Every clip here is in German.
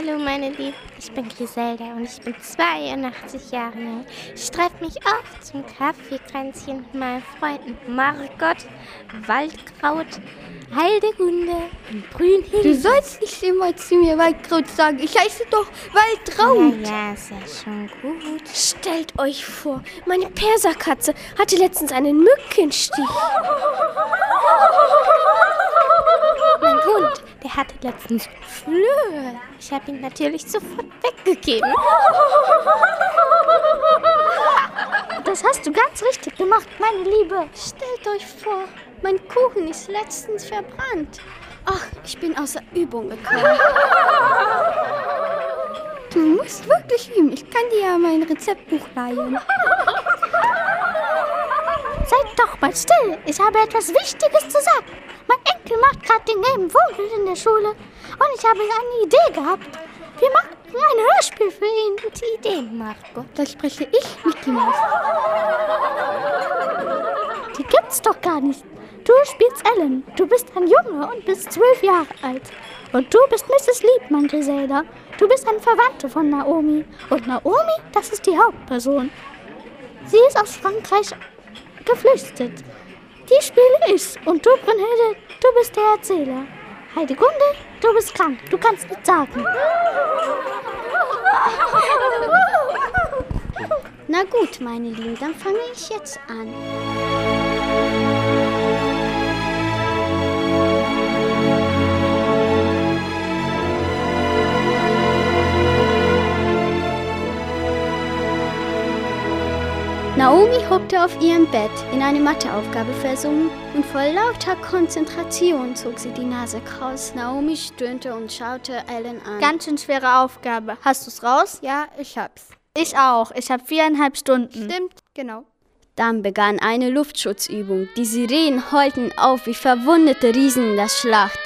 Hallo meine Lieben, ich bin Griselda und ich bin 82 Jahre jung. Ich treffe mich oft zum Kaffeekränzchen mit meinen Freunden Margot, Waldkraut, Heidegunde und Brünhild. Du sollst nicht immer zu mir Waldkraut sagen. Ich heiße doch Waldraut. Ja, ist ja schon gut. Stellt euch vor, meine Perserkatze hatte letztens einen Mückenstich. Der hatte letztens Flöhe. Ich habe ihn natürlich sofort weggegeben. Das hast du ganz richtig gemacht, meine Liebe. Stellt euch vor, mein Kuchen ist letztens verbrannt. Ach, ich bin außer Übung gekommen. Du musst wirklich üben. Ich kann dir ja mein Rezeptbuch leihen. Seid doch mal still. Ich habe etwas Wichtiges zu sagen. Mein Enkel macht gerade den gelben Vogel in der Schule. Und ich habe eine Idee gehabt. Wir machen ein Hörspiel für ihn. Gute Idee, Margot. Da spreche ich Mickey Mouse. Die gibt's doch gar nicht. Du spielst Ellen. Du bist ein Junge und bist zwölf Jahre alt. Und du bist Mrs. Liebmann, Griselda. Du bist eine Verwandte von Naomi. Und Naomi, das ist die Hauptperson. Sie ist aus Frankreich geflüchtet. Die spiele ich. Und du, Brünnhilde, du bist der Erzähler. Heidegunde, du bist krank. Du kannst nichts sagen. Na gut, meine Lieben, dann fange ich jetzt an. Naomi hockte auf ihrem Bett, in eine Matheaufgabe versunken, und vor lauter Konzentration zog sie die Nase kraus. Naomi stöhnte und schaute Ellen an. Ganz schön schwere Aufgabe. Hast du's raus? ja, ich hab's. Ich auch. Ich habe viereinhalb Stunden. Stimmt, genau. Dann begann eine Luftschutzübung. Die Sirenen heulten auf wie verwundete Riesen in der Schlacht.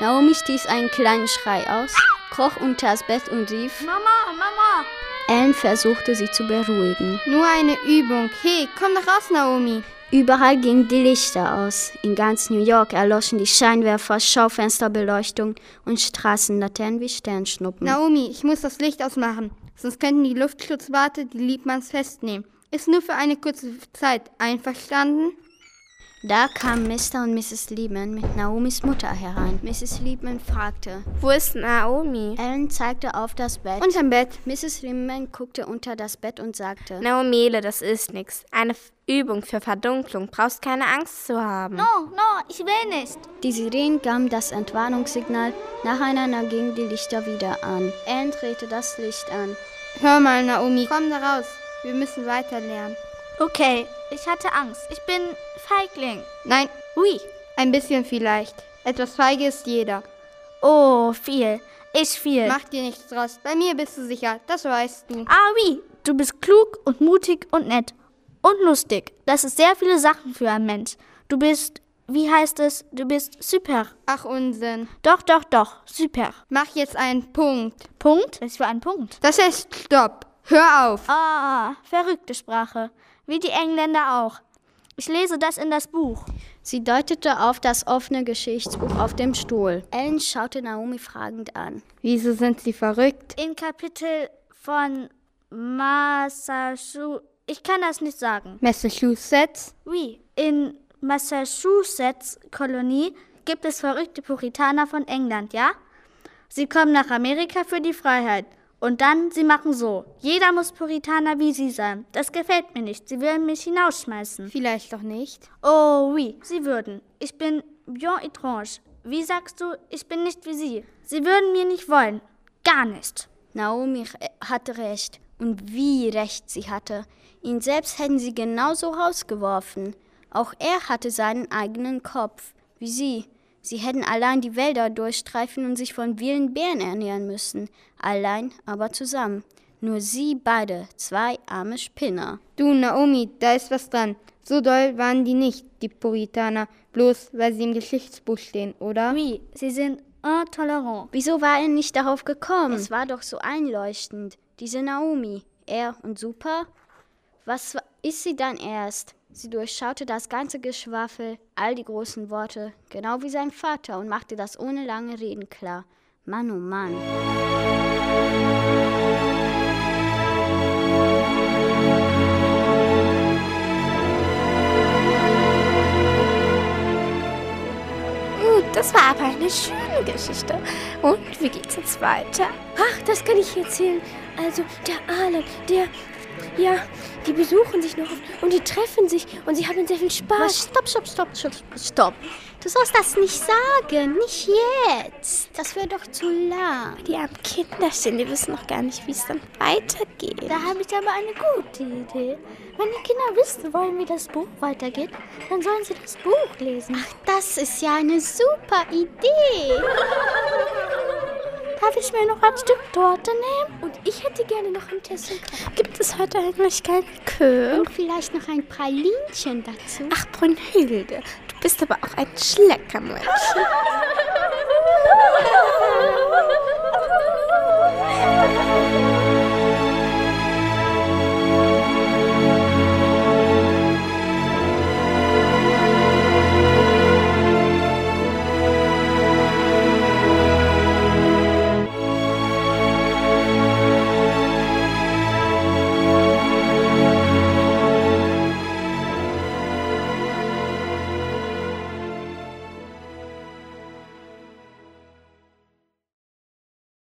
Naomi stieß einen kleinen Schrei aus, kroch unter das Bett und rief. Mama, Mama. Ellen versuchte sie zu beruhigen. Nur eine Übung. Hey, komm doch raus, Naomi. Überall gingen die Lichter aus. In ganz New York erloschen die Scheinwerfer, Schaufensterbeleuchtung und Straßenlaternen wie Sternschnuppen. Naomi, ich muss das Licht ausmachen. Sonst könnten die Luftschutzwarte die Liebmanns festnehmen. Ist nur für eine kurze Zeit. Einverstanden? Da kamen Mr. und Mrs. Liebman mit Naomis Mutter herein. Mrs. Liebman fragte. Wo ist Naomi? Ellen zeigte auf das Bett. Unterm Bett. Mrs. Liebman guckte unter das Bett und sagte. Naomele, das ist nix. Eine Übung für Verdunklung. Brauchst keine Angst zu haben. No, no, ich will nicht. Die Sirenen gaben das Entwarnungssignal. Nacheinander gingen die Lichter wieder an. Ellen drehte das Licht an. Hör mal, Naomi, komm da raus. Wir müssen weiter lernen. Okay, ich hatte Angst. Ich bin Feigling. Nein, Ui. ein bisschen vielleicht. Etwas feige ist jeder. Oh, viel. Ich viel. Mach dir nichts draus. Bei mir bist du sicher, das weißt du. Ah, oui. Du bist klug und mutig und nett. Und lustig. Das ist sehr viele Sachen für einen Mensch. Du bist, wie heißt es? Du bist super. Ach Unsinn. Doch, doch, doch. Super. Mach jetzt einen Punkt. Punkt? Was für ein Punkt? Das heißt Stopp. Hör auf. Ah, verrückte Sprache. Wie die Engländer auch. Ich lese das in das Buch. Sie deutete auf das offene Geschichtsbuch auf dem Stuhl. Ellen schaute Naomi fragend an. Wieso sind sie verrückt? In Kapitel von Massachusetts. Ich kann das nicht sagen. Massachusetts? Oui, in Massachusetts Kolonie gibt es verrückte Puritaner von England, ja? Sie kommen nach Amerika für die Freiheit. Und dann, sie machen so. Jeder muss Puritaner wie sie sein. Das gefällt mir nicht. Sie würden mich hinausschmeißen. Vielleicht doch nicht. Oh, oui, sie würden. Ich bin bien étrange. Wie sagst du, ich bin nicht wie sie? Sie würden mir nicht wollen. Gar nicht. Naomi hatte recht. Und wie recht sie hatte. Ihn selbst hätten sie genauso rausgeworfen. Auch er hatte seinen eigenen Kopf, wie sie. Sie hätten allein die Wälder durchstreifen und sich von vielen Bären ernähren müssen. Allein, aber zusammen. Nur sie beide, zwei arme Spinner. Du, Naomi, da ist was dran. So doll waren die nicht, die Puritaner, bloß weil sie im Geschichtsbuch stehen, oder? Oui, sie sind intolerant. Wieso war er nicht darauf gekommen? Es war doch so einleuchtend. Diese Naomi, er und Super. Was wa- ist sie dann erst? Sie durchschaute das ganze Geschwafel, all die großen Worte, genau wie sein Vater, und machte das ohne lange Reden klar. Mann, oh Mann. Gut, das war aber eine schöne Geschichte. Und wie geht's jetzt weiter? Ach, das kann ich erzählen. Also, der Alan, der. Ja, die besuchen sich noch oft und die treffen sich und sie haben sehr viel Spaß. Was? Stopp, stopp, stopp, stopp, stopp. Du sollst das nicht sagen, nicht jetzt. Das wäre doch zu lang. Die armen Kinderchen, die wissen noch gar nicht, wie es dann weitergeht. Da habe ich aber eine gute Idee. Wenn die Kinder wissen wollen, wie das Buch weitergeht, dann sollen sie das Buch lesen. Ach, das ist ja eine super Idee. Darf ich mir noch ein Stück Torte nehmen? Und ich hätte gerne noch ein Tessin. Gibt es heute eigentlich keinen Kirsch? Und vielleicht noch ein Pralinchen dazu. Ach, Brunhilde, du bist aber auch ein Schleckermännchen.